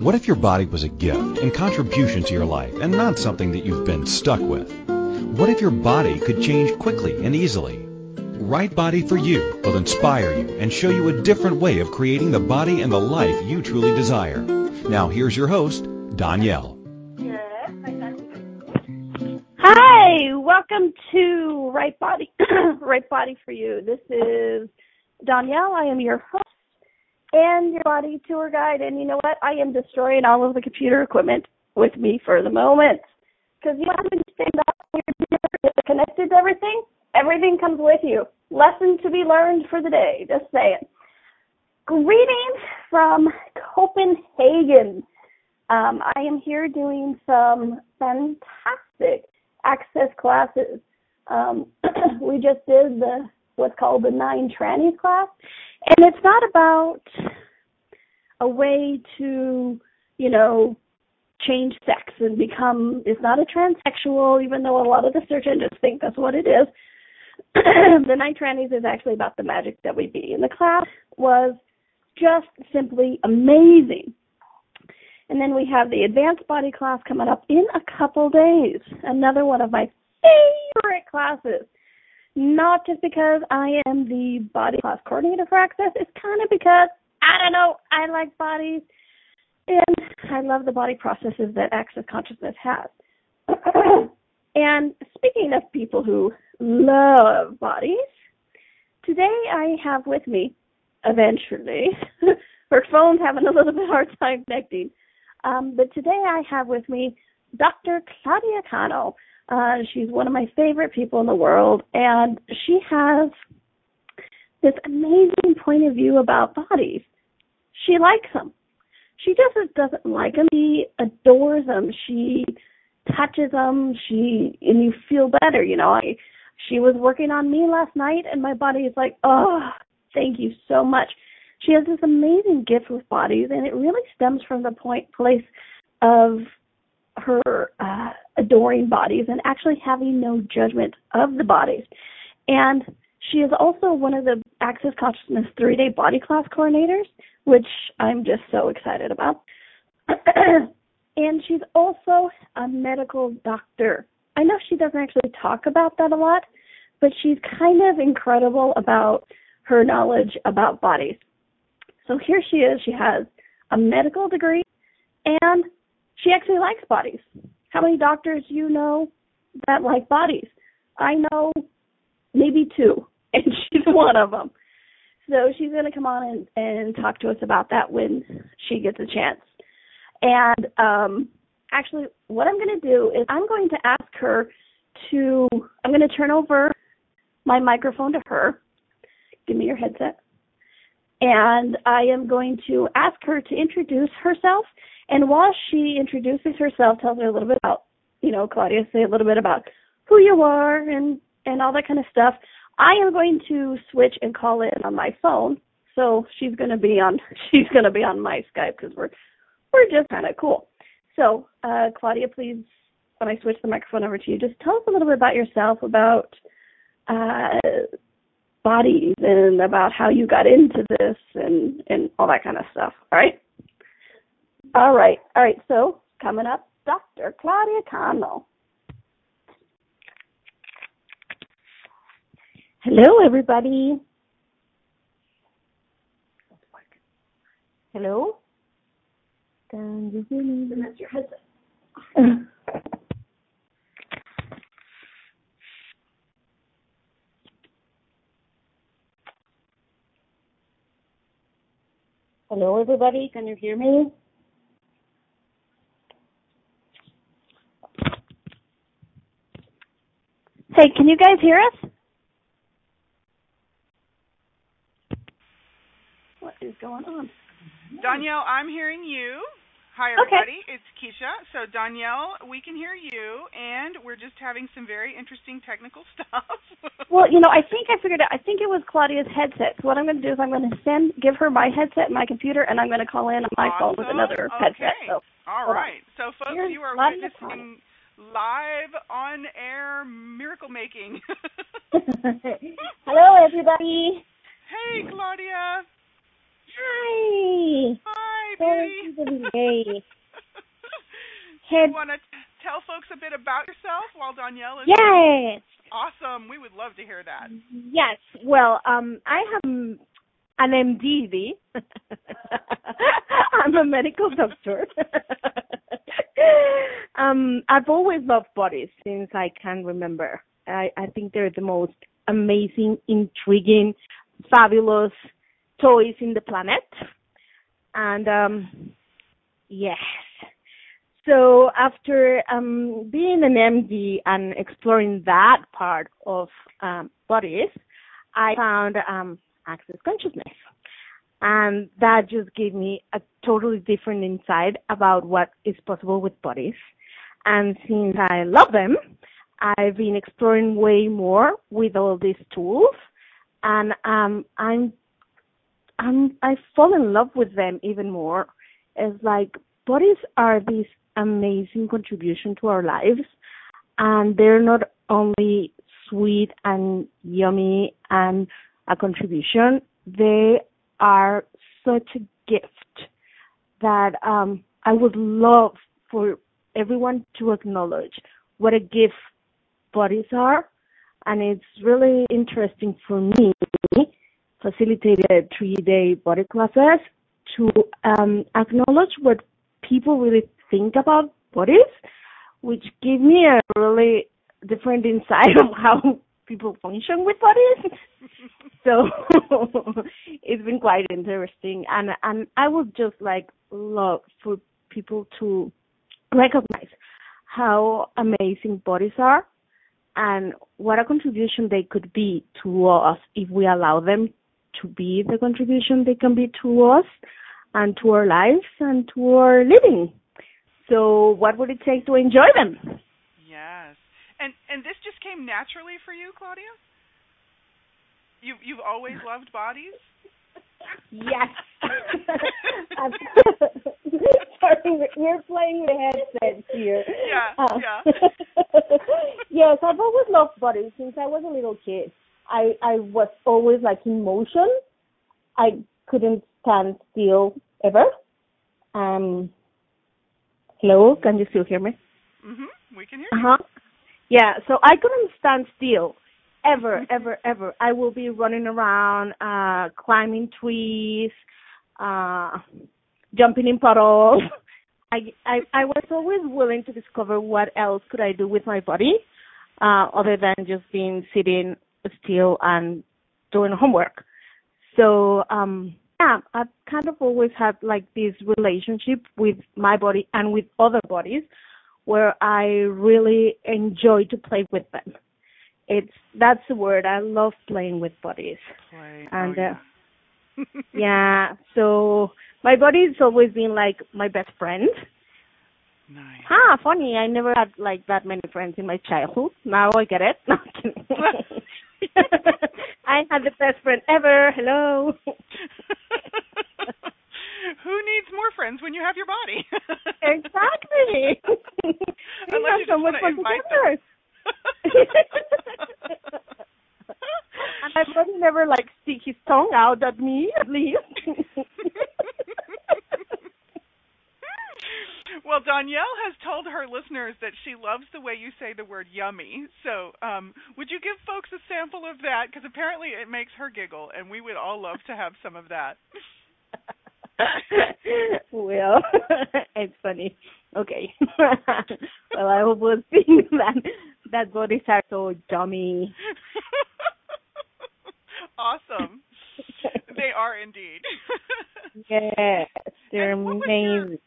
What if your body was a gift and contribution to your life and not something that you've been stuck with? What if your body could change quickly and easily? Right Body for You will inspire you and show you a different way of creating the body and the life you truly desire. Now here's your host, Danielle. Hi, welcome to Right Body, Right Body for You. This is Danielle. I am your host and your body tour guide. And you know what? I am destroying all of the computer equipment with me for the moment. Because you have to stand up, you're connected to everything. Everything comes with you. Lesson to be learned for the day. Just say it. Greetings from Copenhagen. Um, I am here doing some fantastic access classes. Um, we just did the what's called the nine trannies class, and it's not about a way to, you know, change sex and become. It's not a transsexual, even though a lot of the engines think that's what it is. the nine trannies is actually about the magic that we be, and the class was just simply amazing. And then we have the advanced body class coming up in a couple days. Another one of my favorite classes. Not just because I am the body class coordinator for Access, it's kind of because, I don't know, I like bodies and I love the body processes that Access Consciousness has. and speaking of people who love bodies, today I have with me, eventually, her phone's having a little bit hard time connecting, um, but today I have with me Dr. Claudia Cano. Uh, she's one of my favorite people in the world, and she has this amazing point of view about bodies. She likes them. She just doesn't like them. She adores them. She touches them. She and you feel better. You know, I she was working on me last night, and my body is like, oh, thank you so much she has this amazing gift with bodies, and it really stems from the point place of her uh, adoring bodies and actually having no judgment of the bodies. And she is also one of the Access Consciousness three day body class coordinators, which I'm just so excited about. and she's also a medical doctor. I know she doesn't actually talk about that a lot, but she's kind of incredible about her knowledge about bodies. So here she is. She has a medical degree and she actually likes bodies. How many doctors you know that like bodies? I know maybe two, and she's one of them. So she's going to come on and, and talk to us about that when she gets a chance. And um, actually, what I'm going to do is I'm going to ask her to, I'm going to turn over my microphone to her. Give me your headset and I am going to ask her to introduce herself. And while she introduces herself, tells me a little bit about, you know, Claudia, say a little bit about who you are and and all that kind of stuff. I am going to switch and call in on my phone, so she's going to be on she's going to be on my Skype because we're we're just kind of cool. So, uh, Claudia, please, when I switch the microphone over to you, just tell us a little bit about yourself, about uh, bodies and about how you got into this and and all that kind of stuff. All right. All right. All right. So coming up, Dr. Claudia Cano. Hello, everybody. Hello. Can you hear me? And that's your headset. Hello, everybody. Can you hear me? Hey, can you guys hear us? What is going on? Danielle, I'm hearing you. Hi, everybody. Okay. It's Keisha. So, Danielle, we can hear you, and we're just having some very interesting technical stuff. well, you know, I think I figured out. I think it was Claudia's headset. So, what I'm going to do is I'm going to send, give her my headset and my computer, and I'm going to call in on my awesome. phone with another okay. headset. So, all right. On. So, folks, Here's you are Claudia witnessing live on air miracle making. Hello, everybody. Hey, Claudia. Hi. Hi, Sorry Betty. Yay. Do you want to tell folks a bit about yourself while Danielle is Yes. Awesome. We would love to hear that. Yes. Well, um, I have an MD. I'm a medical doctor. um, I've always loved bodies since I can remember. I, I think they're the most amazing, intriguing, fabulous toys in the planet. And um, yes. So after um, being an MD and exploring that part of um, bodies, I found um, access consciousness. And that just gave me a totally different insight about what is possible with bodies. And since I love them, I've been exploring way more with all these tools, and um, I'm, I'm, I fall in love with them even more. It's like bodies are this amazing contribution to our lives, and they're not only sweet and yummy and a contribution, they are such a gift that um, I would love for everyone to acknowledge what a gift bodies are. And it's really interesting for me, facilitated three day body classes, to um, acknowledge what people really think about bodies, which gave me a really different insight of how people function with bodies. so it's been quite interesting, and and I would just like love for people to recognize how amazing bodies are and what a contribution they could be to us if we allow them to be the contribution they can be to us and to our lives and to our living. So what would it take to enjoy them? Yes. And and this just came naturally for you, Claudia? You you've always loved bodies? Yes. Sorry, we're playing the headset here. Yeah, uh, yeah. yes, I've always loved bodies since I was a little kid. I I was always like in motion. I couldn't stand still ever. Um. Hello, can you still hear me? Mhm. We can hear you. Uh huh. Yeah, so I couldn't stand still ever, ever, ever. I will be running around, uh, climbing trees, uh, jumping in puddles. I, I, I was always willing to discover what else could I do with my body, uh, other than just being sitting still and doing homework. So, um, yeah, I've kind of always had like this relationship with my body and with other bodies where I really enjoy to play with them. It's that's the word. I love playing with bodies. Play. And oh, yeah. Uh, yeah. So my body's always been like my best friend. Nice. Ah, funny. I never had like that many friends in my childhood. Now I get it. No, I had the best friend ever. Hello. Who needs more friends when you have your body? exactly. Unless you just want to invite them. and my brother never like stick his tongue out at me, at least. well, Danielle has her listeners that she loves the way you say the word yummy. So, um, would you give folks a sample of that? Because apparently it makes her giggle, and we would all love to have some of that. well, it's funny. Okay. well, I hope was thinking that that bodies are so yummy. awesome. they are indeed. yes, they're amazing.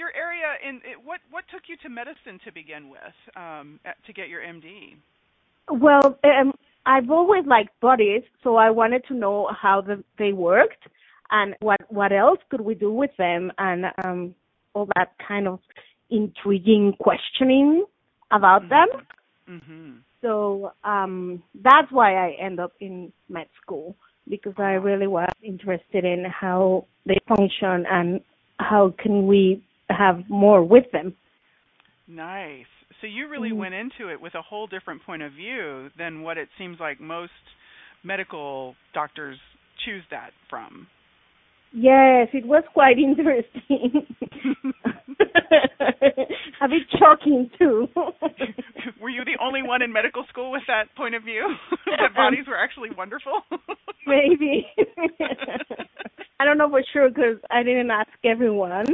Your, area in what what took you to medicine to begin with, um, to get your MD? Well, um, I've always liked bodies, so I wanted to know how the, they worked and what what else could we do with them and um all that kind of intriguing questioning about them mm-hmm. so um that's why i end up in med school because i really was interested in how they function and how can we have more with them. Nice. So you really mm-hmm. went into it with a whole different point of view than what it seems like most medical doctors choose that from Yes, it was quite interesting. A bit shocking too. were you the only one in medical school with that point of view? that bodies were actually wonderful? Maybe. I don't know for sure because I didn't ask everyone,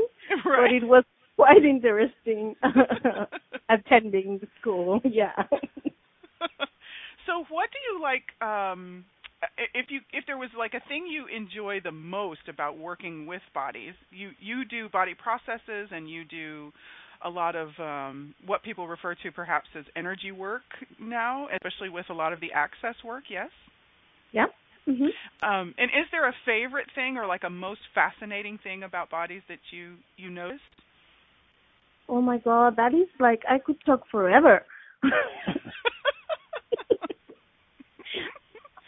right. but it was quite interesting attending the school. Yeah. so, what do you like? um if you if there was like a thing you enjoy the most about working with bodies, you you do body processes and you do a lot of um, what people refer to perhaps as energy work now, especially with a lot of the access work. Yes. Yeah. Mm-hmm. Um, and is there a favorite thing or like a most fascinating thing about bodies that you you noticed? Oh my God, that is like I could talk forever.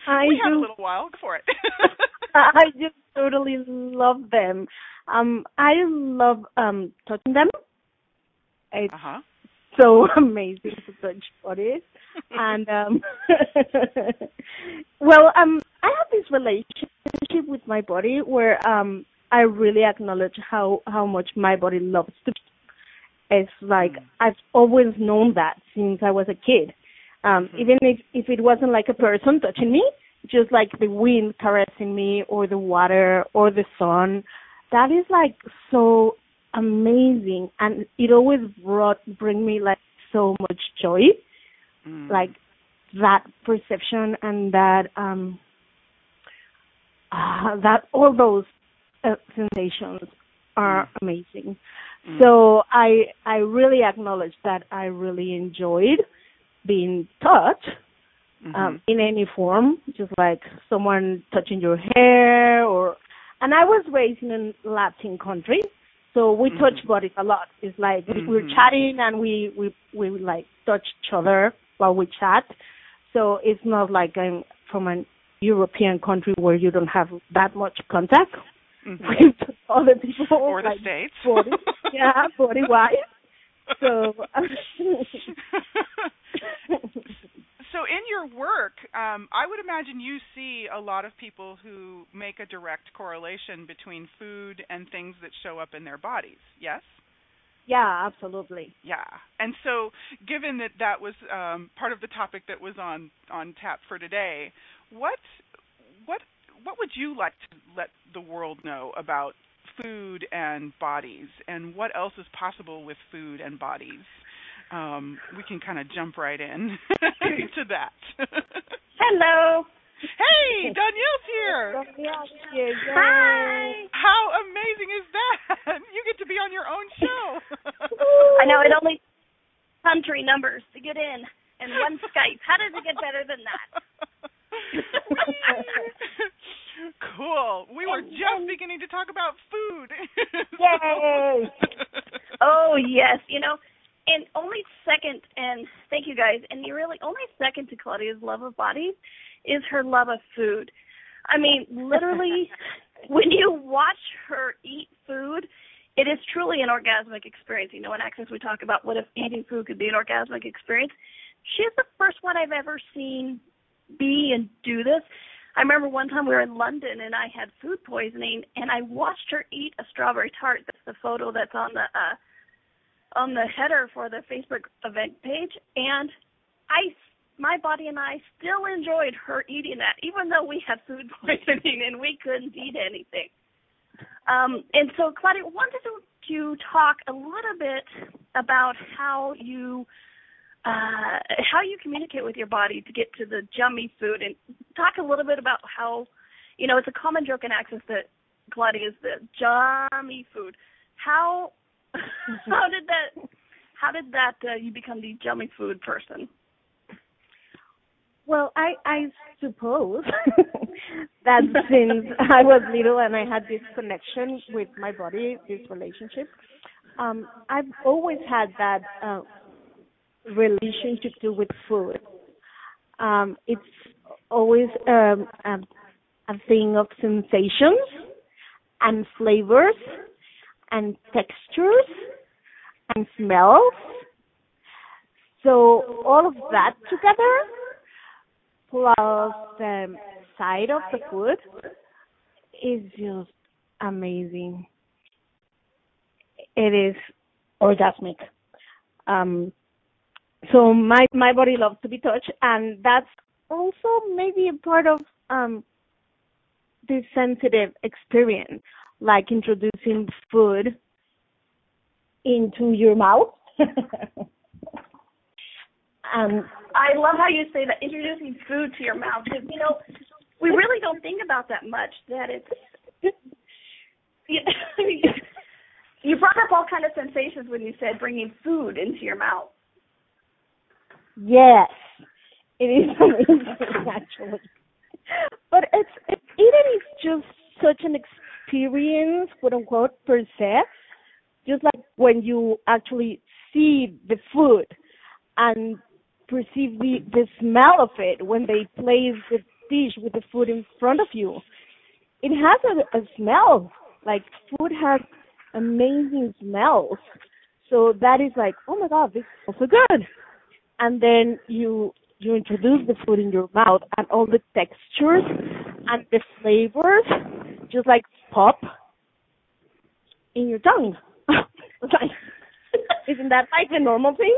I we have do, a little while for it. I just totally love them. Um, I love um touching them. It's uh-huh. so amazing to touch bodies, and um, well, um, I have this relationship with my body where um I really acknowledge how how much my body loves to. It's like Mm. I've always known that since I was a kid. Um, Mhm. even if if it wasn't like a person touching me, just like the wind caressing me or the water or the sun, that is like so amazing, and it always brought bring me like so much joy, Mm. like that perception and that um uh, that all those uh, sensations are Mm. amazing. Mm. So I I really acknowledge that I really enjoyed being touched Mhm. um, in any form, just like someone touching your hair or. And I was raised in a Latin country, so we touch Mhm. bodies a lot. It's like we- we're chatting and we we we like touch each other while we chat. So it's not like I'm from an European country where you don't have that much contact Mhm. with other people or the like states. body, yeah, body wise. So. so in your work, um, I would imagine you see a lot of people who make a direct correlation between food and things that show up in their bodies. Yes. yeah, absolutely. Yeah, and so given that that was um, part of the topic that was on on tap for today, what what what would you like to let the world know about food and bodies, and what else is possible with food and bodies? Um, we can kind of jump right in to that. Hello. hey, Danielle's here. Hi. How amazing is that? You get to be on your own show. I know it only country numbers to get in and one Skype. How does it get better than that? Cool. We were And just beginning to talk about food. Yay. Oh yes, you know, and only second and thank you guys, and you really only second to Claudia's love of bodies is her love of food. I mean, literally when you watch her eat food, it is truly an orgasmic experience. You know, in Access we talk about what if eating food could be an orgasmic experience. She's the first one I've ever seen be and do this. I remember one time we were in London and I had food poisoning and I watched her eat a strawberry tart. That's the photo that's on the uh on the header for the Facebook event page and I my body and I still enjoyed her eating that even though we had food poisoning and we couldn't eat anything. Um and so Claudia wanted to, to talk a little bit about how you uh, how you communicate with your body to get to the yummy food, and talk a little bit about how, you know, it's a common joke in Access that Claudia is the yummy food. How how did that how did that uh, you become the yummy food person? Well, I I suppose that since I was little and I had this connection with my body, this relationship, um, I've always had that uh, relationship too with food. Um, it's always um, a, a thing of sensations and flavors and textures and smells. So all of that together plus the side of the food is just amazing. It is orgasmic. So my my body loves to be touched, and that's also maybe a part of um, this sensitive experience, like introducing food into your mouth. um, I love how you say that introducing food to your mouth because you know we really don't think about that much. That it's you, you brought up all kind of sensations when you said bringing food into your mouth. Yes, it is amazing actually, but it's it, eating is just such an experience, quote unquote, per se. Just like when you actually see the food and perceive the the smell of it when they place the dish with the food in front of you. It has a, a smell. Like food has amazing smells. So that is like, oh my god, this is also good. And then you you introduce the food in your mouth and all the textures and the flavors just like pop in your tongue. isn't that like the normal thing?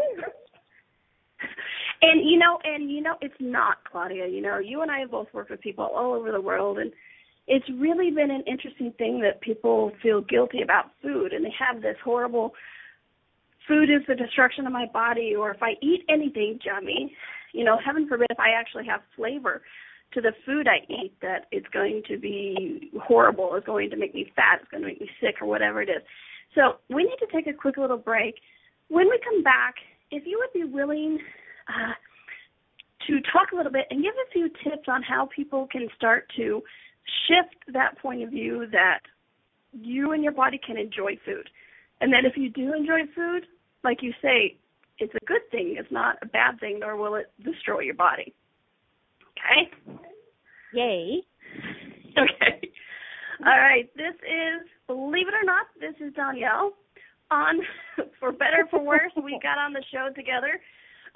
And you know, and you know, it's not Claudia. You know, you and I have both worked with people all over the world, and it's really been an interesting thing that people feel guilty about food, and they have this horrible food is the destruction of my body, or if I eat anything yummy, you know, heaven forbid if I actually have flavor to the food I eat, that it's going to be horrible, it's going to make me fat, it's going to make me sick, or whatever it is. So we need to take a quick little break. When we come back, if you would be willing uh, to talk a little bit and give a few tips on how people can start to shift that point of view that you and your body can enjoy food. And then if you do enjoy food, like you say, it's a good thing. It's not a bad thing, nor will it destroy your body. Okay? Yay. Okay. All right. This is, believe it or not, this is Danielle. On For Better For Worse, we got on the show together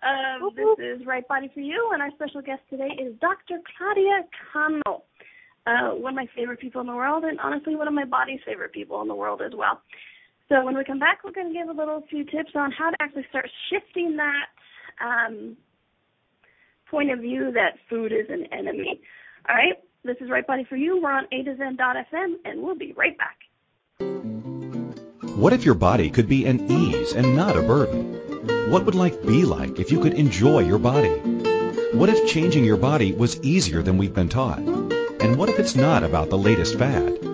um, this is Right Body for You, and our special guest today is Dr. Claudia Cano, uh, one of my favorite people in the world, and honestly, one of my body's favorite people in the world as well. So when we come back, we're going to give a little few tips on how to actually start shifting that um, point of view that food is an enemy. All right, this is Right Body for You. We're on A to Zen.fm, and we'll be right back. What if your body could be an ease and not a burden? What would life be like if you could enjoy your body? What if changing your body was easier than we've been taught? And what if it's not about the latest fad?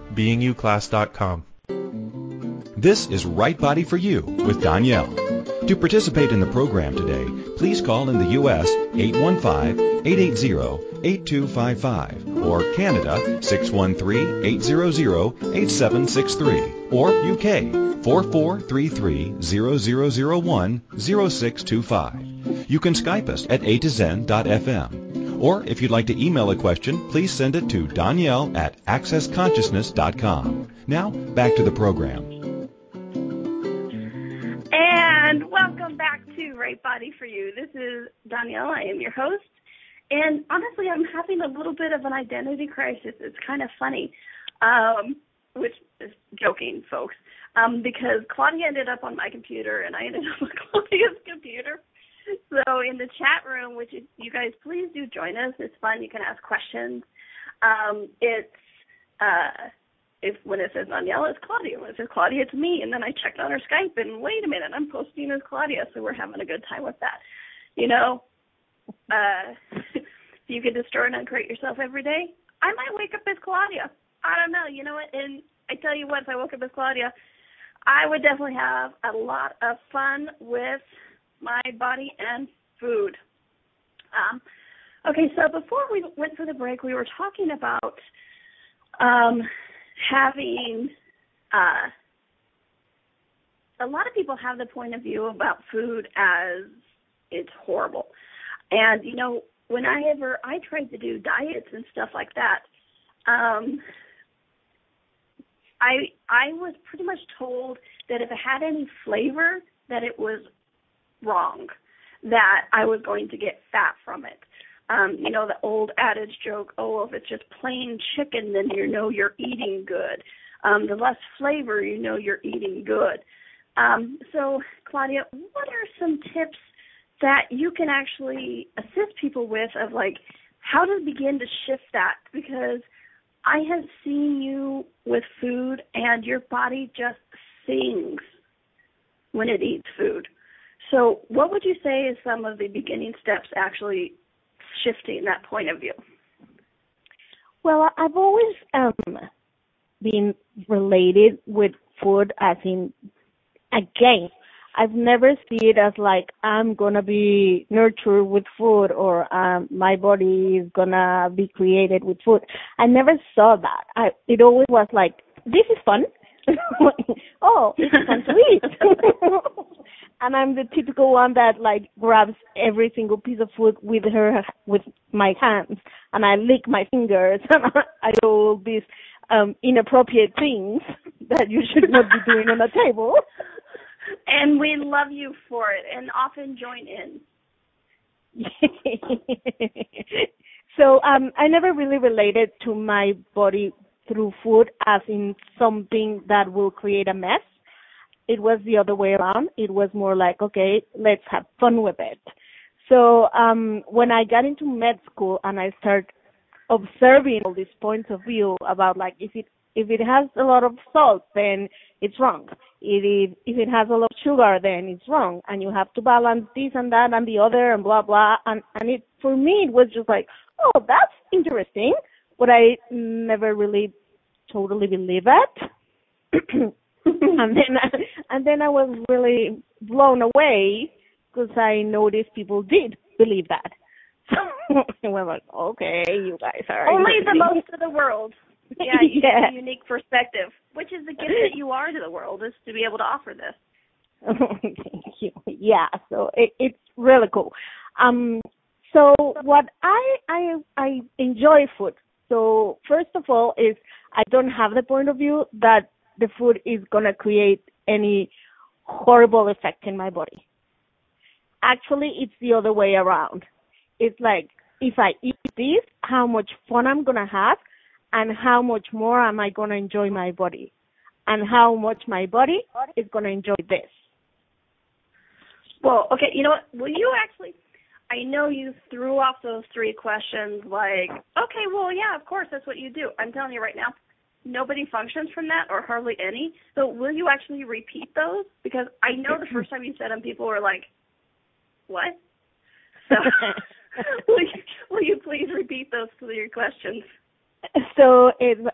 beinguclass.com. This is Right Body for You with Danielle. To participate in the program today, please call in the U.S. 815-880-8255 or Canada 613-800-8763 or UK 4433-0001-0625. You can Skype us at a to zen.fm Or if you'd like to email a question, please send it to Danielle at accessconsciousness.com. Now, back to the program. And welcome back to Right Body for You. This is Danielle. I am your host. And honestly, I'm having a little bit of an identity crisis. It's kind of funny, um, which is joking, folks, um, because Claudia ended up on my computer and I ended up on Claudia's computer. So in the chat room, which is, you guys please do join us. It's fun. You can ask questions. Um, it's uh, if when it says Danielle, it's Claudia. When it says Claudia, it's me. And then I checked on her Skype and wait a minute, I'm posting as Claudia, so we're having a good time with that. You know, uh, if you could destroy and uncreate yourself every day, I might wake up as Claudia. I don't know. You know what? And I tell you what, if I woke up as Claudia, I would definitely have a lot of fun with my body and food. Um, okay, so before we went for the break, we were talking about um, having uh, a lot of people have the point of view about food as it's horrible. And you know, when I ever I tried to do diets and stuff like that, um I I was pretty much told that if it had any flavor that it was wrong, that I was going to get fat from it. Um, you know, the old adage joke, oh, if it's just plain chicken, then you know you're eating good. Um, the less flavor, you know you're eating good. Um, so, Claudia, what are some tips that you can actually assist people with of like how to begin to shift that because I have seen you with food and your body just sings when it eats food. So, what would you say is some of the beginning steps actually shifting that point of view? Well, I've always um, been related with food as in a game. I've never seen it as like I'm gonna be nurtured with food or um my body is gonna be created with food. I never saw that. I it always was like this is fun. oh. And I'm the typical one that like grabs every single piece of food with her with my hands and I lick my fingers and I do all these um inappropriate things that you should not be doing on a table and we love you for it and often join in. so um I never really related to my body through food as in something that will create a mess. It was the other way around. It was more like, okay, let's have fun with it. So um when I got into med school and I started observing all these points of view about like if it if it has a lot of salt, then it's wrong. If, if it has a lot of sugar, then it's wrong. And you have to balance this and that and the other and blah, blah. And, and it, for me, it was just like, oh, that's interesting. But I never really totally believe it. and then, and then I was really blown away because I noticed people did believe that. So we're like, okay, you guys are only the most of the world. Yeah, you yeah. have a unique perspective, which is the gift that you are to the world, is to be able to offer this. Thank you. Yeah, so it, it's really cool. Um, so what I I I enjoy food. So first of all is I don't have the point of view that the food is gonna create any horrible effect in my body. Actually, it's the other way around. It's like if I eat this, how much fun I'm gonna have, and how much more am I gonna enjoy my body, and how much my body is gonna enjoy this. Well, okay, you know what? Will you actually? I know you threw off those three questions like, okay, well, yeah, of course, that's what you do. I'm telling you right now, nobody functions from that, or hardly any. So, will you actually repeat those? Because I know the first time you said them, people were like, "What?" So, will, you, will you please repeat those three questions? so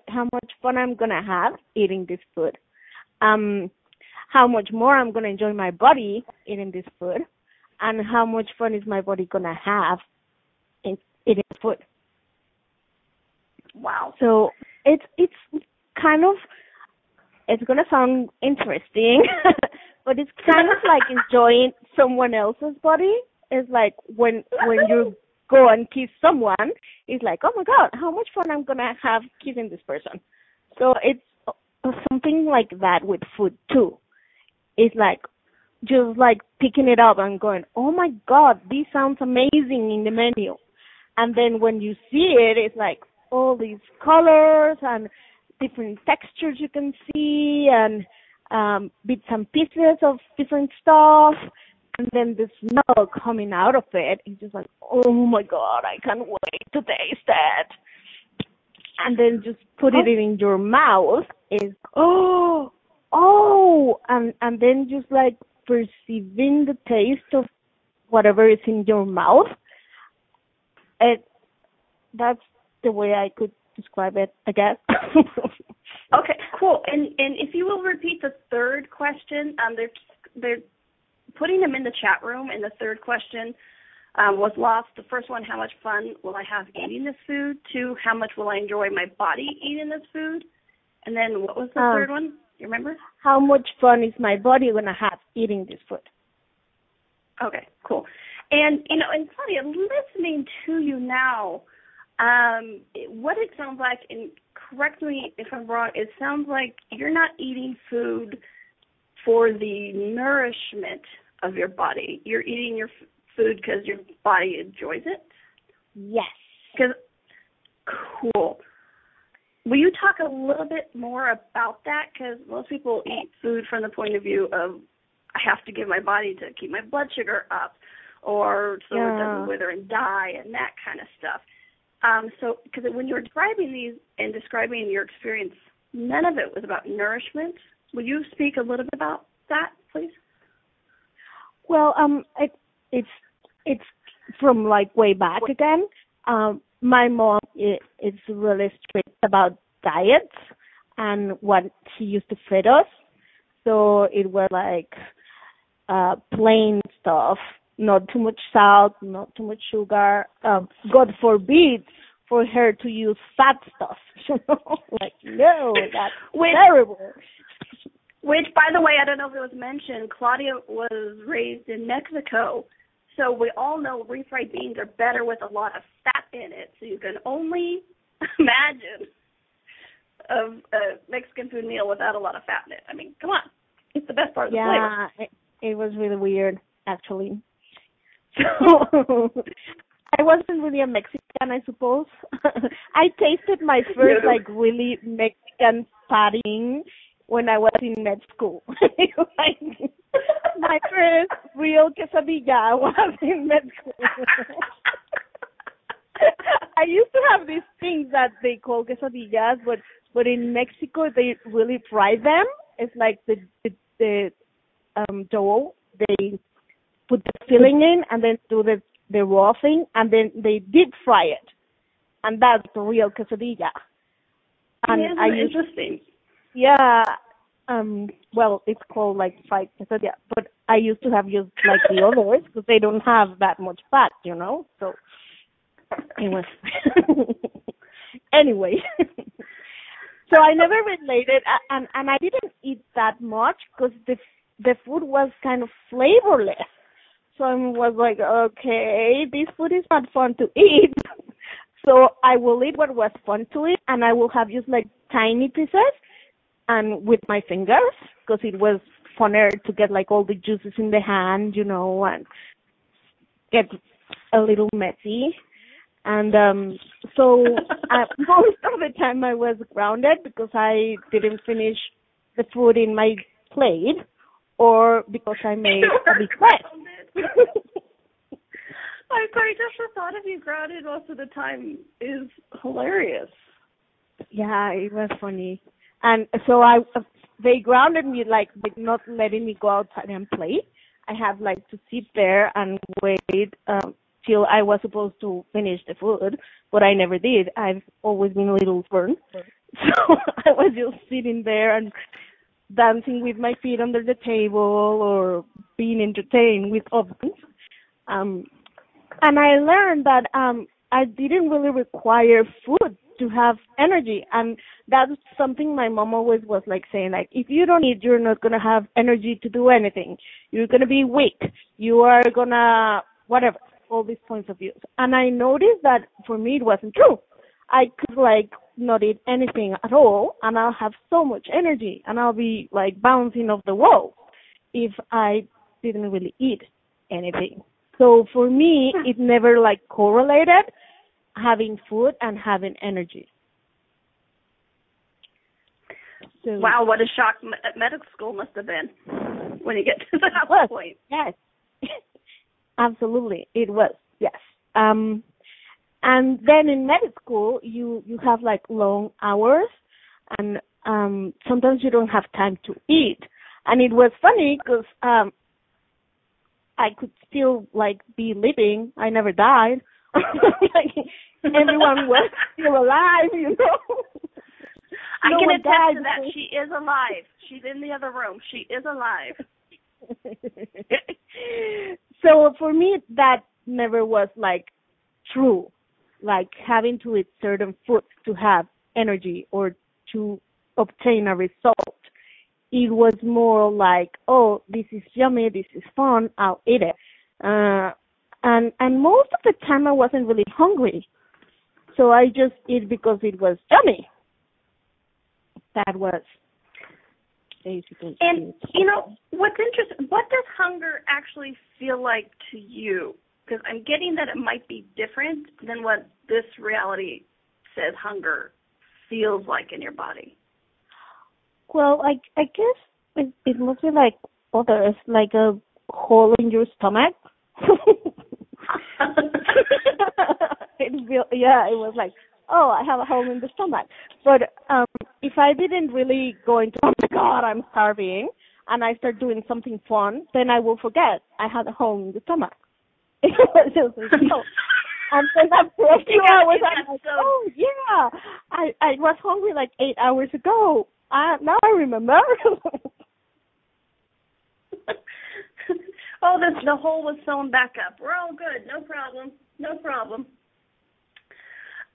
how much fun I'm gonna have eating this food. Um, how much more I'm gonna enjoy my body eating this food, and how much fun is my body gonna have in eating food. Wow. So it's it's kind of it's gonna sound interesting, but it's kind of like enjoying someone else's body. It's like when when you're go and kiss someone, it's like, oh my god, how much fun I'm gonna have kissing this person. So it's something like that with food too. It's like just like picking it up and going, oh my god, this sounds amazing in the menu. And then when you see it, it's like all these colors and different textures you can see and um, bits and pieces of different stuff. And then the smell coming out of it is just like, oh my god, I can't wait to taste it. And then just put it in your mouth is, oh, oh, and and then just like perceiving the taste of whatever is in your mouth. It that's the way I could describe it, I guess. okay, cool. And and if you will repeat the third question, um, they're they're putting them in the chat room, and the third question um, was lost. The first one, how much fun will I have eating this food? Two, how much will I enjoy my body eating this food? And then what was the um, third one? You remember? How much fun is my body gonna have eating this food? Okay, cool. And you know, and funny, listening to you now, um, what it sounds like, and correct me if I'm wrong, it sounds like you're not eating food for the nourishment of your body. You're eating your f- food because your body enjoys it. Yes. Because cool. Will you talk a little bit more about that? Because most people eat food from the point of view of I have to give my body to keep my blood sugar up, or so yeah. it doesn't wither and die, and that kind of stuff. Um, so, because when you were describing these and describing your experience, none of it was about nourishment. Will you speak a little bit about that, please? Well, um, it, it's it's from like way back again. Um, my mom is really strict about diets and what she used to feed us. So it was like uh plain stuff, not too much salt, not too much sugar. Um, God forbid for her to use fat stuff. You know, like no, that's which, terrible. Which, by the way, I don't know if it was mentioned. Claudia was raised in Mexico, so we all know refried beans are better with a lot of fat in it. So you can only imagine a, a Mexican food meal without a lot of fat in it. I mean, come on, it's the best part of the yeah, flavor. Yeah, it, it was really weird, actually. So I wasn't really a Mexican, I suppose. I tasted my first yeah. like really Mexican patting when I was in med school. like, my first real quesadilla was in med school. I used to have these things that they call quesadillas, but but in Mexico they really fry them. It's like the the, the um dough they put the filling in and then do the the raw thing and then they deep fry it, and that's the real quesadilla. And yeah, I used, interesting. Yeah, um, well, it's called like fried quesadilla, but I used to have used like the others because they don't have that much fat, you know. So it was anyway. so I never related, and and I didn't eat that much because the the food was kind of flavorless. So I was like, okay, this food is not fun to eat. so I will eat what was fun to eat, and I will have just like tiny pieces and with my fingers because it was funner to get like all the juices in the hand, you know, and get a little messy. And um so uh, most of the time I was grounded because I didn't finish the food in my plate or because I made a big mess. I sorry, just the thought of you grounded most of the time is hilarious. Yeah, it was funny and so I they grounded me like not letting me go outside and play. I had like to sit there and wait um, till I was supposed to finish the food, but I never did. I've always been a little stubborn, so I was just sitting there and dancing with my feet under the table or being entertained with others. Um, and I learned that um, I didn't really require food to have energy and that's something my mom always was like saying like if you don't eat you're not to have energy to do anything you're to be weak you are to whatever all these points of views. And I noticed that for me it wasn't true. I could like not eat anything at all and I'll have so much energy and I'll be like bouncing off the wall if I didn't really eat anything. So for me, it never like correlated having food and having energy. So, wow, what a shock at medical school must have been when you get to that was, point. Yes, absolutely, it was. Yes, um, and then in medical school, you you have like long hours, and um, sometimes you don't have time to eat. And it was funny because um, I could still like be living. I never died. like, everyone was still alive, you know. I no can attest died to that. She is alive. She's in the other room. She is alive. so for me, that never was like true, like having to eat certain foods to have energy or to obtain a result. It was more like, oh, this is yummy, this is fun, I'll eat it. Uh, and and most of the time I wasn't really hungry, so I just eat because it was yummy. That was basically And it. you know what's interesting? What does hunger actually feel like to you? Because I'm getting that it might be different than what this reality says hunger feels like in your body. Well, I I guess it, it must be like others, like a hole in your stomach. it feel, yeah, it was like, oh, I have a hole in the stomach. But um if I didn't really go into, oh my god, I'm starving, and I start doing something fun, then I will forget I had a hole in the stomach. Was like, oh. And then after a few hours, I'm like, so- oh yeah, I I was hungry like eight hours ago. Uh, now I remember. oh, this the hole was sewn back up. We're all good. No problem. No problem.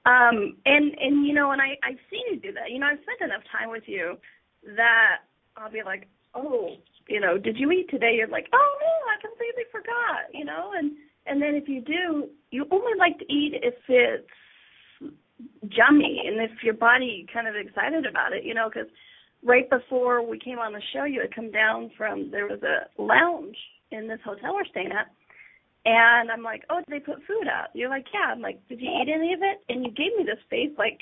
Um, and and you know, and I I've seen you do that. You know, I've spent enough time with you that I'll be like, oh, you know, did you eat today? You're like, oh no, I completely forgot. You know, and and then if you do, you only like to eat if it's yummy and if your body kind of excited about it. You know, because right before we came on the show, you had come down from there was a lounge in this hotel we're staying at. And I'm like, oh, did they put food out? You're like, yeah. I'm like, did you eat any of it? And you gave me this face like,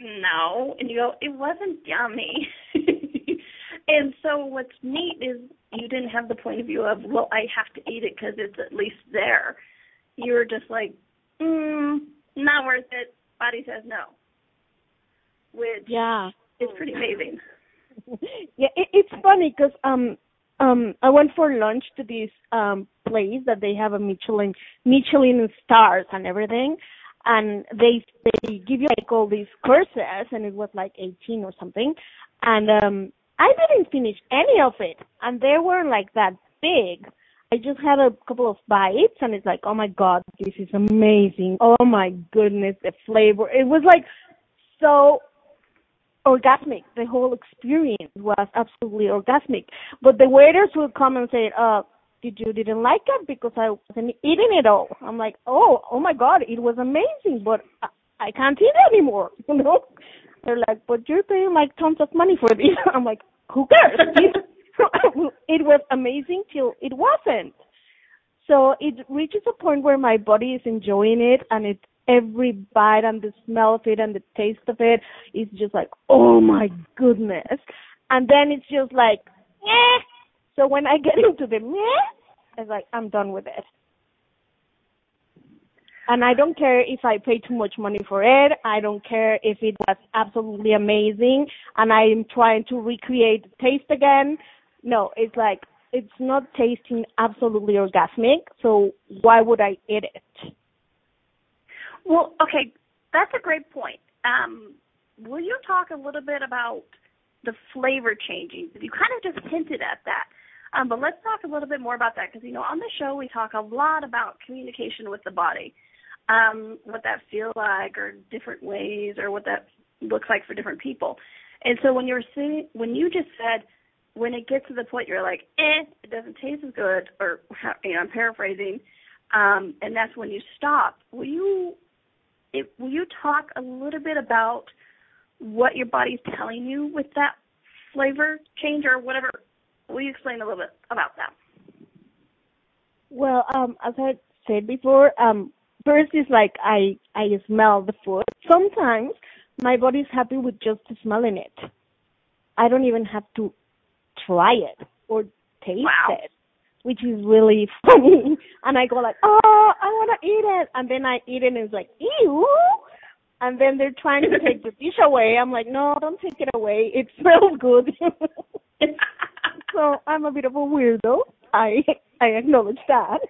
no. And you go, it wasn't yummy. and so what's neat is you didn't have the point of view of, well, I have to eat it because it's at least there. You were just like, mm, not worth it. Body says no, which yeah. is pretty amazing. yeah, it, it's funny because um um I went for lunch to this um place that they have a Michelin Michelin stars and everything, and they they give you like all these courses, and it was like eighteen or something, and um I didn't finish any of it, and they were like that big. I just had a couple of bites, and it's like, oh my god, this is amazing. Oh my goodness, the flavor. It was like so orgasmic. The whole experience was absolutely orgasmic. But the waiters would come and say, uh, did you didn't like it because I wasn't eating it all? I'm like, oh, oh my god, it was amazing, but I, I can't eat it anymore. You know? They're like, but you're paying like tons of money for this. I'm like, who cares? it, was amazing till it wasn't. So it reaches a point where my body is enjoying it and it's every bite and the smell of it and the taste of it is just like, oh my goodness. And then it's just like, eh. So when I get into the meh, it's like, I'm done with it. And I don't care if I pay too much money for it. I don't care if it was absolutely amazing and I'm trying to recreate the taste again. No, it's like, it's not tasting absolutely orgasmic, so why would I eat it? Well, okay, that's a great point. Um, will you talk a little bit about the flavor changing? You kind of just hinted at that, um, but let's talk a little bit more about that because you know on the show we talk a lot about communication with the body, um, what that feels like, or different ways, or what that looks like for different people. And so when you're saying, when you just said, when it gets to the point you're like, eh, it doesn't taste as good, or you know, I'm paraphrasing. um, and that's when you stop. Will you it, will you talk a little bit about what your body's telling you with that flavor change or whatever? Will you explain a little bit about that? Well, um, as I said before, um, first is like I I smell the food. Sometimes my body's happy with just smelling it. I don't even have to try it or taste wow. it, which is really funny. And I go like, oh, I want to eat it, and then I eat it, and it's like, ew. And then they're trying to take the dish away. I'm like, no, don't take it away. It smells good. so I'm a bit of a weirdo. I I acknowledge that.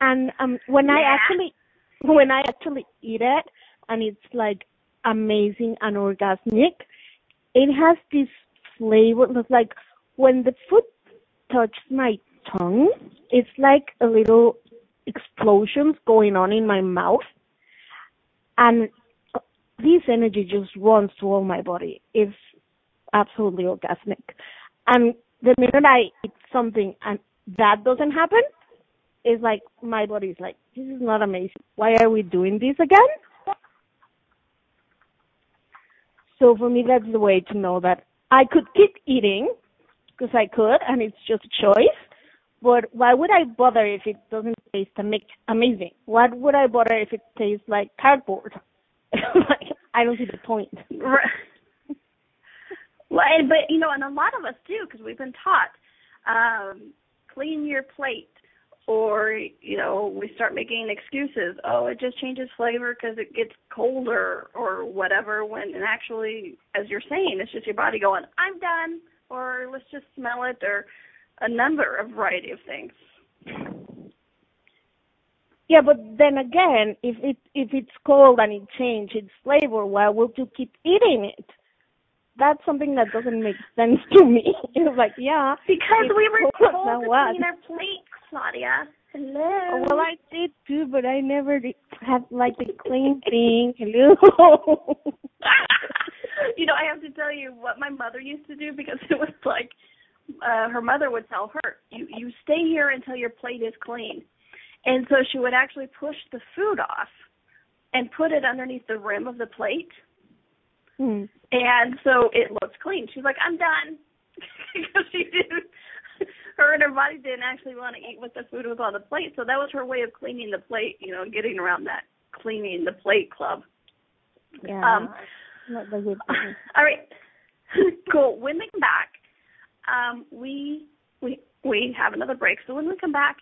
And um when yeah. I actually when I actually eat it and it's like amazing and orgasmic, it has this flavor it's like when the food touches my tongue, it's like a little explosions going on in my mouth. And this energy just runs through all my body. It's absolutely orgasmic. And the minute I eat something and that doesn't happen, it's like my body is like, this is not amazing. Why are we doing this again? So for me, that's the way to know that I could keep eating because I could, and it's just a choice. But why would I bother if it doesn't taste amazing? Why would I bother if it tastes like cardboard? Like, I don't see the point. Right. Well, and, but you know, and a lot of us do because we've been taught um, clean your plate, or you know, we start making excuses. Oh, it just changes flavor because it gets colder or whatever. When and actually, as you're saying, it's just your body going, "I'm done," or let's just smell it, or a number of variety of things. Yeah, but then again, if it if it's cold and it changes its flavor, why would you keep eating it? That's something that doesn't make sense to me. It's like, yeah, because we were cold, told to what? clean our plate, Claudia. Hello. Well, I did too, but I never did have like the clean thing. Hello. you know, I have to tell you what my mother used to do because it was like uh her mother would tell her, "You you stay here until your plate is clean." And so she would actually push the food off and put it underneath the rim of the plate. Hmm. And so it looked clean. She's like, "I'm done." because she didn't her and her body didn't actually want to eat what the food was on the plate. So that was her way of cleaning the plate, you know, getting around that cleaning the plate club. Yeah. Um, not the good thing. all right. cool. When we come back, um, we we we have another break. So when we come back,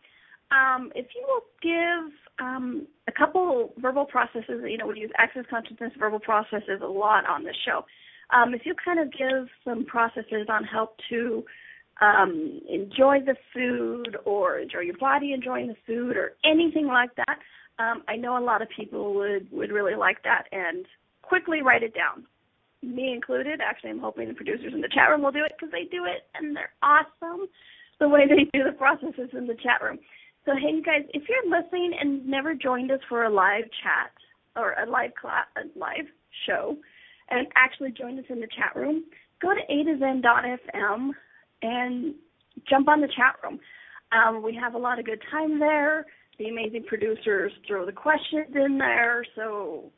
um, if you will give um, a couple verbal processes, you know, we use access consciousness verbal processes a lot on this show. Um, if you kind of give some processes on how to um, enjoy the food or enjoy your body enjoying the food or anything like that, um, I know a lot of people would would really like that and quickly write it down me included. Actually, I'm hoping the producers in the chat room will do it because they do it and they're awesome. The way they do the processes in the chat room. So, hey, you guys, if you're listening and never joined us for a live chat or a live class, a live show, and actually joined us in the chat room, go to a to zen.fm and jump on the chat room. Um, we have a lot of good time there. The amazing producers throw the questions in there, so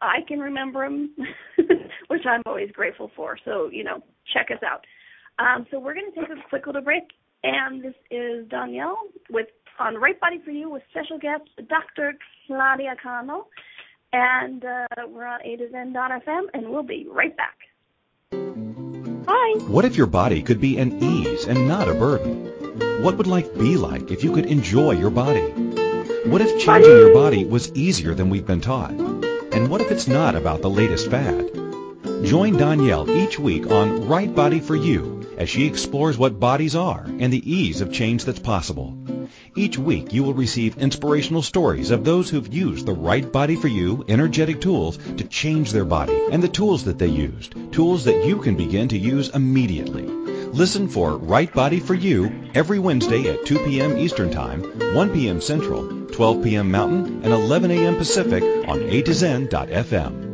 I can remember them, which I'm always grateful for. So, you know, check us out. Um, so we're going to take a quick little break, and this is Donnielle with on Right Body for You with special guest Dr. Claudia Cano, and uh, we're on A to Zen.fm, and we'll be right back. Hi. What if your body could be an ease and not a burden? What would life be like if you could enjoy your body? What if changing your body was easier than we've been taught? And what if it's not about the latest fad? Join Donnielle each week on Right Body for You as she explores what bodies are and the ease of change that's possible. Each week you will receive inspirational stories of those who've used the Right Body for You energetic tools to change their body and the tools that they used, tools that you can begin to use immediately. Listen for Right Body for You every Wednesday at 2 p.m. Eastern Time, 1 p.m. Central, 12 p.m. Mountain, and 11 a.m. Pacific on A to Zen.fm.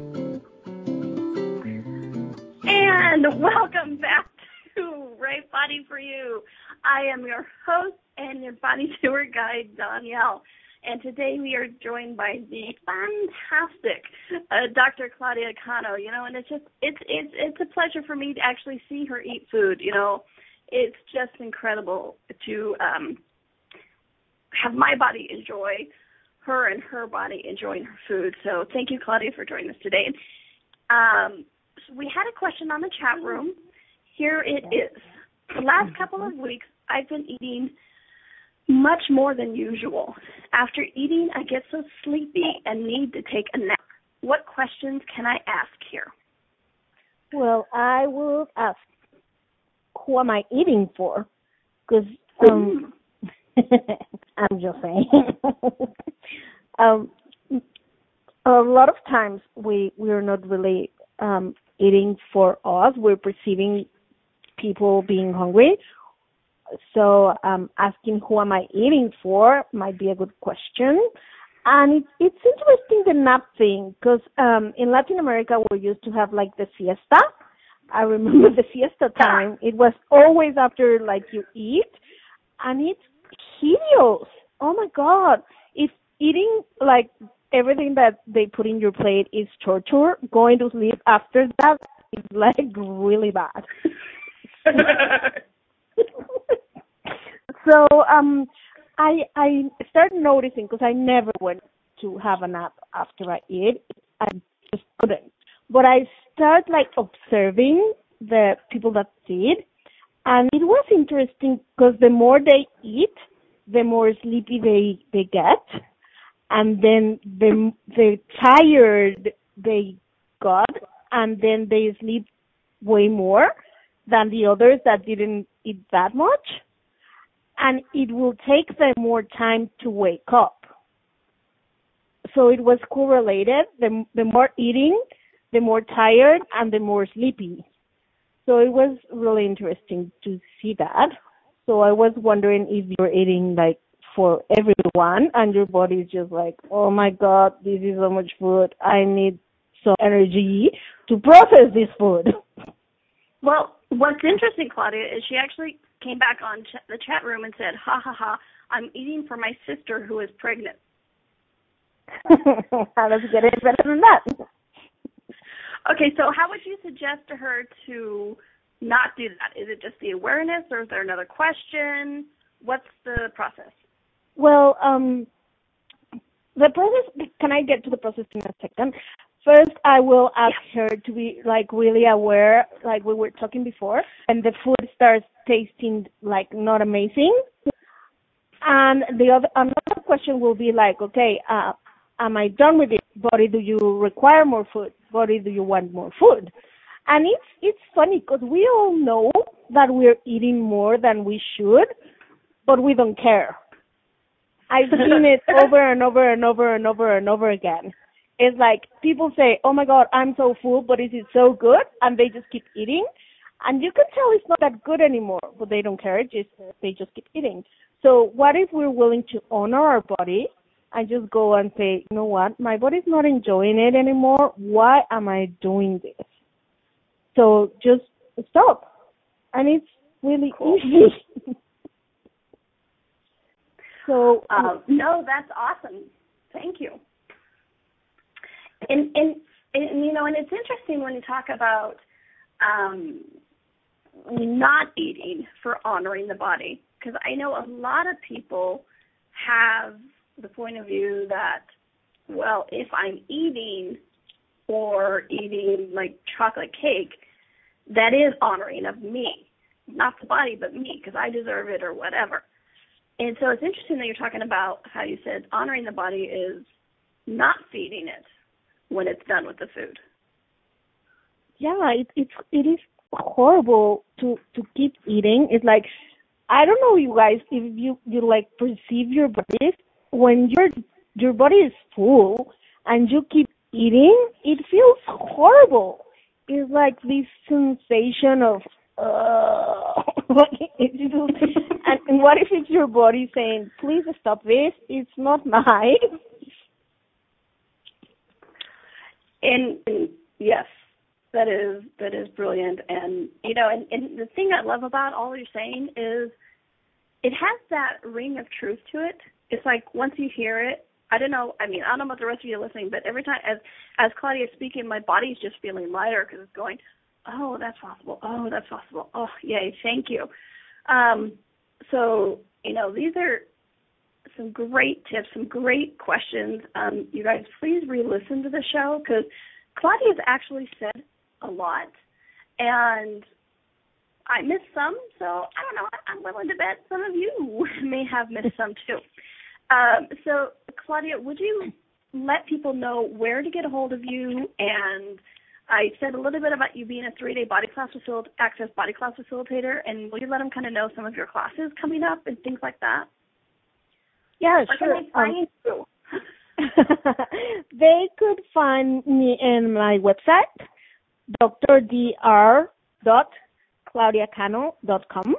For You. I am your host and your body tour guide, Donnielle. And today we are joined by the fantastic uh, Dr. Claudia Cano. You know, and it's just it's it's it's a pleasure for me to actually see her eat food. You know, it's just incredible to um, have my body enjoy her and her body enjoying her food. So thank you, Claudia, for joining us today. Um, so we had a question on the chat room. Here it is. The last couple of weeks, I've been eating much more than usual. After eating, I get so sleepy and need to take a nap. What questions can I ask here? Well, I will ask, who am I eating for? Because um, I'm just saying. um, a lot of times we we are not really um, eating for us. We're perceiving people being hungry. So um, asking who am I eating for might be a good question. And it's it's interesting the nap thing because um, in Latin America we used to have like the siesta. I remember the siesta time. It was always after like you eat, and it's hideous. Oh my god! If eating like everything that they put in your plate is torture, going to sleep after that is like really bad. So um I I started noticing because I never went to have a nap after I eat. I just couldn't. But I start like observing the people that eat, and it was interesting because the more they eat, the more sleepy they they get, and then the the tired they got, and then they sleep way more than the others that didn't eat that much and it will take them more time to wake up. So it was correlated. The, the more eating, the more tired and the more sleepy. So it was really interesting to see that. So I was wondering if you're eating like for everyone and your body is just like, oh my god, this is so much food. I need some energy to process this food. Well, what's interesting, Claudia, is she actually came back on ch- the chat room and said, "Ha ha ha! I'm eating for my sister who is pregnant." how does it get any better than that? Okay, so how would you suggest to her to not do that? Is it just the awareness, or is there another question? What's the process? Well, um, the process. Can I get to the process in a second? First, I will ask her to be like really aware, like we were talking before, and the food starts tasting like not amazing. And the other another question will be like, okay, uh, am I done with it? Body, do you require more food? Body, do you want more food? And it's it's funny because we all know that we're eating more than we should, but we don't care. I've seen it over and over and over and over and over again It's like people say, "Oh my God, I'm so full, but is it so good?" And they just keep eating, and you can tell it's not that good anymore, but they don't care. Just they just keep eating. So what if we're willing to honor our body and just go and say, you know what, my body's not enjoying it anymore. Why am I doing this? So just stop, and it's really Cool. easy. so Um, no, that's awesome. Thank you. And, and and you know, and it's interesting when you talk about um, not eating for honoring the body, because I know a lot of people have the point of view that, well, if I'm eating or eating like chocolate cake, that is honoring of me, not the body, but me, because I deserve it or whatever. And so it's interesting that you're talking about how you said honoring the body is not feeding it when it's done with the food. yeah, it, it's it is horrible to to keep eating. It's like I don't know, you guys, if you you like perceive your body when your your body is full and you keep eating, it feels horrible. It's like this sensation of uh, and, and what if it's your body saying, "Please stop this. It's not nice." And, and yes, that is that is brilliant. And you know, and, and the thing I love about all you're saying is it has that ring of truth to it. It's like once you hear it, I don't know. I mean, I don't know about the rest of you listening, but every time as as Claudia is speaking, my body's just feeling lighter because it's going, oh, that's possible. Oh, that's possible. Oh, yay, thank you. Um, so you know, these are some great tips, some great questions. Um, you guys, please re-listen to the show because Claudia's actually said a lot, and I missed some. So I don't know. I'm willing to bet some of you may have missed some too. Um, so Claudia, would you let people know where to get a hold of you? And I said a little bit about you being a three-day body class facil- access body class facilitator, and will you let them kind of know some of your classes coming up and things like that? Yeah, Where sure. can they um, find you? they could find me in my website, drdr.claudiacano.com,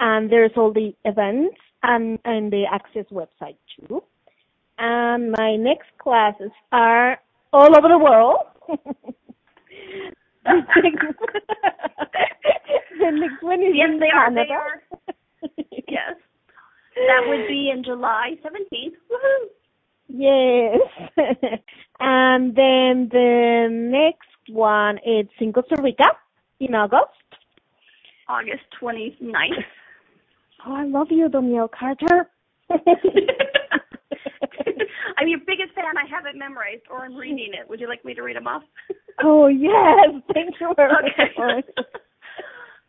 and there's all the events and, and the Access website too. And my next classes are all over the world. the next one is Yes, in Canada. are. Yes. That would be in July 17th. Woohoo! Yes. and then the next one is in Costa Rica in August. August 29th. Oh, I love you, Donnielle Carter. I'm your biggest fan. I have it memorized, or I'm reading it. Would you like me to read them off? oh yes, thank you very okay. much.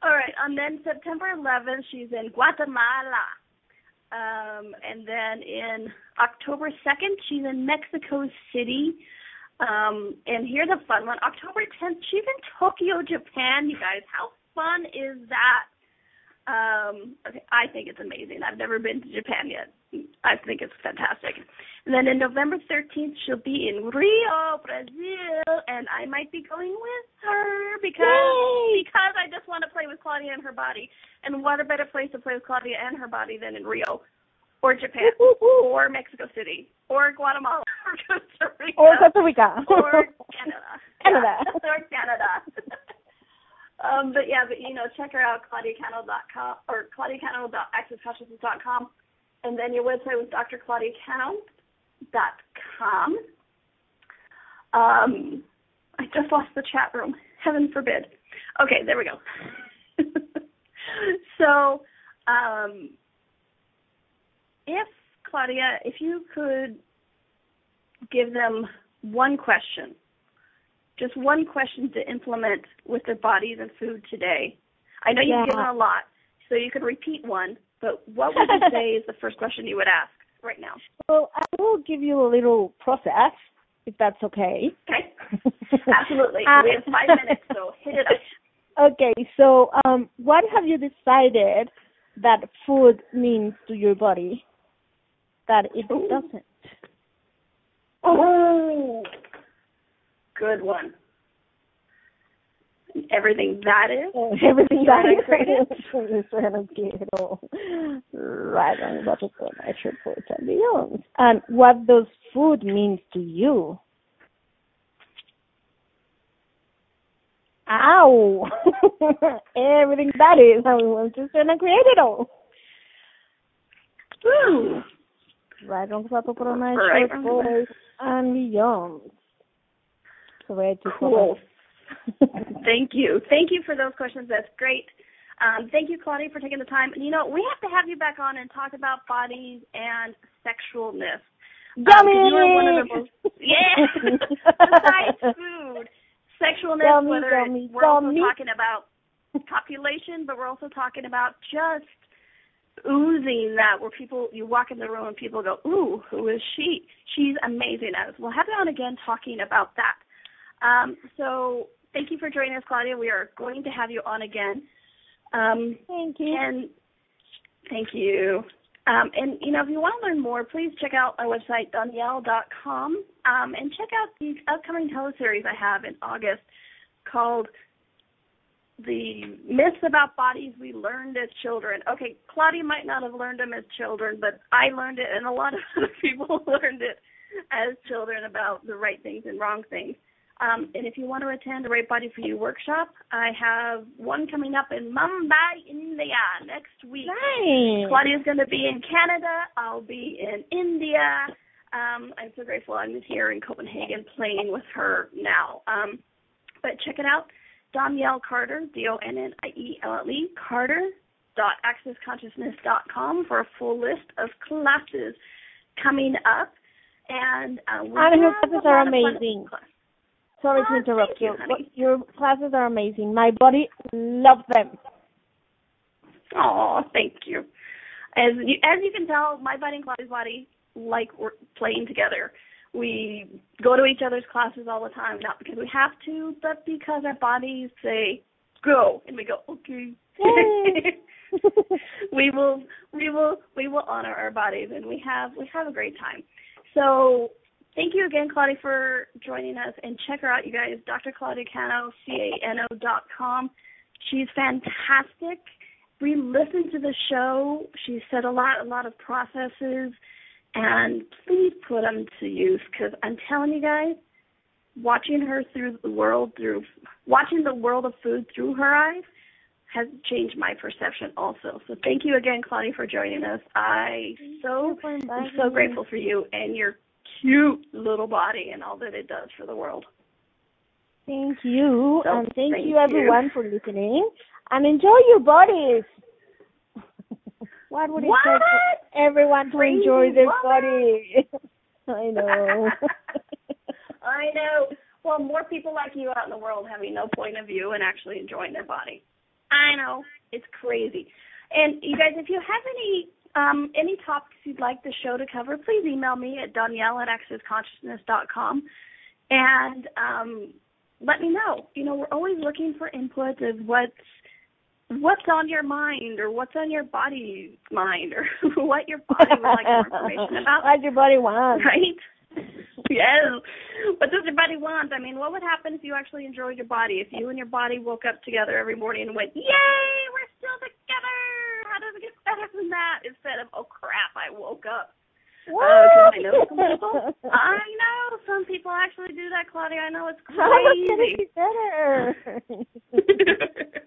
All right. And then September 11th, she's in Guatemala. Um, and then in October 2nd, she's in Mexico City. Um, and here's a fun one. October 10th, she's in Tokyo, Japan. You guys, how fun is that? Um, okay, I think it's amazing. I've never been to Japan yet. I think it's fantastic. And then in November 13th, she'll be in Rio, Brazil, and I might be going with her because Yay! because I just want to play with Claudia and her body. And what a better place to play with Claudia and her body than in Rio, or Japan, or Mexico City, or Guatemala, or Costa Rica, Or Costa Rica. or Canada, Canada. Yeah, or Canada. um, but yeah, but you know, check her out, ClaudiaCano.com or ClaudiaCano.accessconsciousness.com, and then your website was drclaudiacano.com. Um, I just lost the chat room. Heaven forbid. Okay, there we go. so, um, if Claudia, if you could give them one question, just one question to implement with their bodies and food today. I know you've Yeah. given a lot, so you could repeat one, but what would you say is the first question you would ask right now? Well, I will give you a little process, if that's okay. Okay? Absolutely. Uh, we have five minutes, so hit it up. Okay, so um, what have you decided that food means to your body that it Ooh. doesn't? Oh, good one. Everything that is. Everything that is created. is quiero. Right on what is the nature foods and beyond. And what does food mean to you? Ow! Everything that is, and we want to trying to create it all. Woo! Right on por nature Right and beyond. So where to Cool. Thank you. Thank you for those questions. That's great. Um, thank you, Claudia, for taking the time. And you know, we have to have you back on and talk about bodies and sexualness. Um, Yummy! you are one of the most yeah. Besides food, sexualness. Yummy, whether yummy, we're also talking about population, but we're also talking about just oozing that where people you walk in the room and people go, "Ooh, who is she? She's amazing at it." We'll have you on again talking about that. Um, so thank you for joining us, Claudia. We are going to have you on again. Um, Thank you. and thank you. Um, and you know, if you want to learn more, please check out our website danielle.com um, and check out the upcoming teleseries I have in August called "The Myths About Bodies We Learned as Children." Okay, Claudia might not have learned them as children, but I learned it, and a lot of other people learned it as children about the right things and wrong things. Um, and if you want to attend a Right Body for You workshop, I have one coming up in Mumbai, India next week. Nice. Claudia's going to be in Canada. I'll be in India. Um, I'm so grateful I'm here in Copenhagen playing with her now. Um, but check it out. Donnielle Carter, D-O-N-N-I-E-L-L-E, Carter dot accessconsciousness.com for a full list of classes coming up. And uh, we your have a classes are amazing. class- Sorry Oh, to interrupt thank you, you. honey. but Your classes are amazing. My body loves them. Oh, thank you. As you as you can tell, my body and Claudia's body like we're playing together. We go to each other's classes all the time, not because we have to, but because our bodies say go, and we go okay. We will we will we will honor our bodies, and we have we have a great time. So thank you again, Claudia, for joining us, and check her out, you guys. Dr. Claudia Cano, C A N O dot com. She's fantastic We listened to the show. She said a lot, a lot of processes, and please put them to use because I'm telling you guys, watching her through the world, through watching the world of food through her eyes, has changed my perception also. So thank you again, Claudia, for joining us. I so am so grateful for you and your cute little body and all that it does for the world. Thank you. So, and thank, thank you you. everyone for listening. And enjoy your bodies. what would it What? take for everyone to Crazy enjoy their woman. body? I know. I know. Well, more people like you out in the world having no point of view and actually enjoying their body. I know. It's crazy. And you guys, if you have any um, any topics you'd like the show to cover, please email me at Donnielle at accessconsciousness.com and um, let me know. You know, we're always looking for input of what's what's on your mind or what's on your body's mind or what your body would like more information about. What your body wants. Right? yes. What does your body want? I mean, what would happen if you actually enjoyed your body? If you and your body woke up together every morning and went, Yay, we're still together. How does it get better than that? Instead of, Oh crap, I woke up. Uh, 'cause I know some people. I know some people actually do that, Claudia. I know it's crazy. How it be better?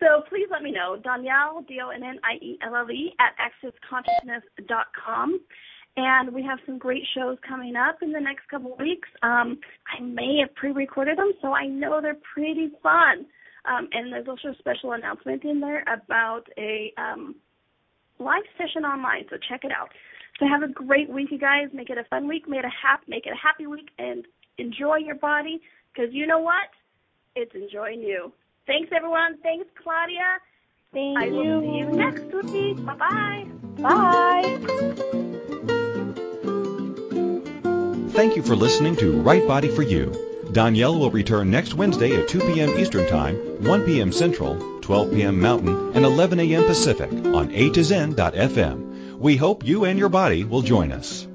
so please let me know. Donnielle, D-O-N-N-I-E-L-L-E, at accessconsciousness.com. And we have some great shows coming up in the next couple of weeks. Um, I may have pre-recorded them, so I know they're pretty fun. Um, and there's also a special announcement in there about a um, live session online, so check it out. So have a great week, you guys. Make it a fun week. Make it a hap- make it a happy week, and enjoy your body. Because you know what? It's enjoying you. Thanks, everyone. Thanks, Claudia. Thank I you. will see you next week. Bye bye. Bye. Thank you for listening to Right Body for You. Donnielle will return next Wednesday at 2 p.m. Eastern Time, 1 p.m. Central, 12 p.m. Mountain, and 11 a.m. Pacific on A to Zen.fm. We hope you and your body will join us.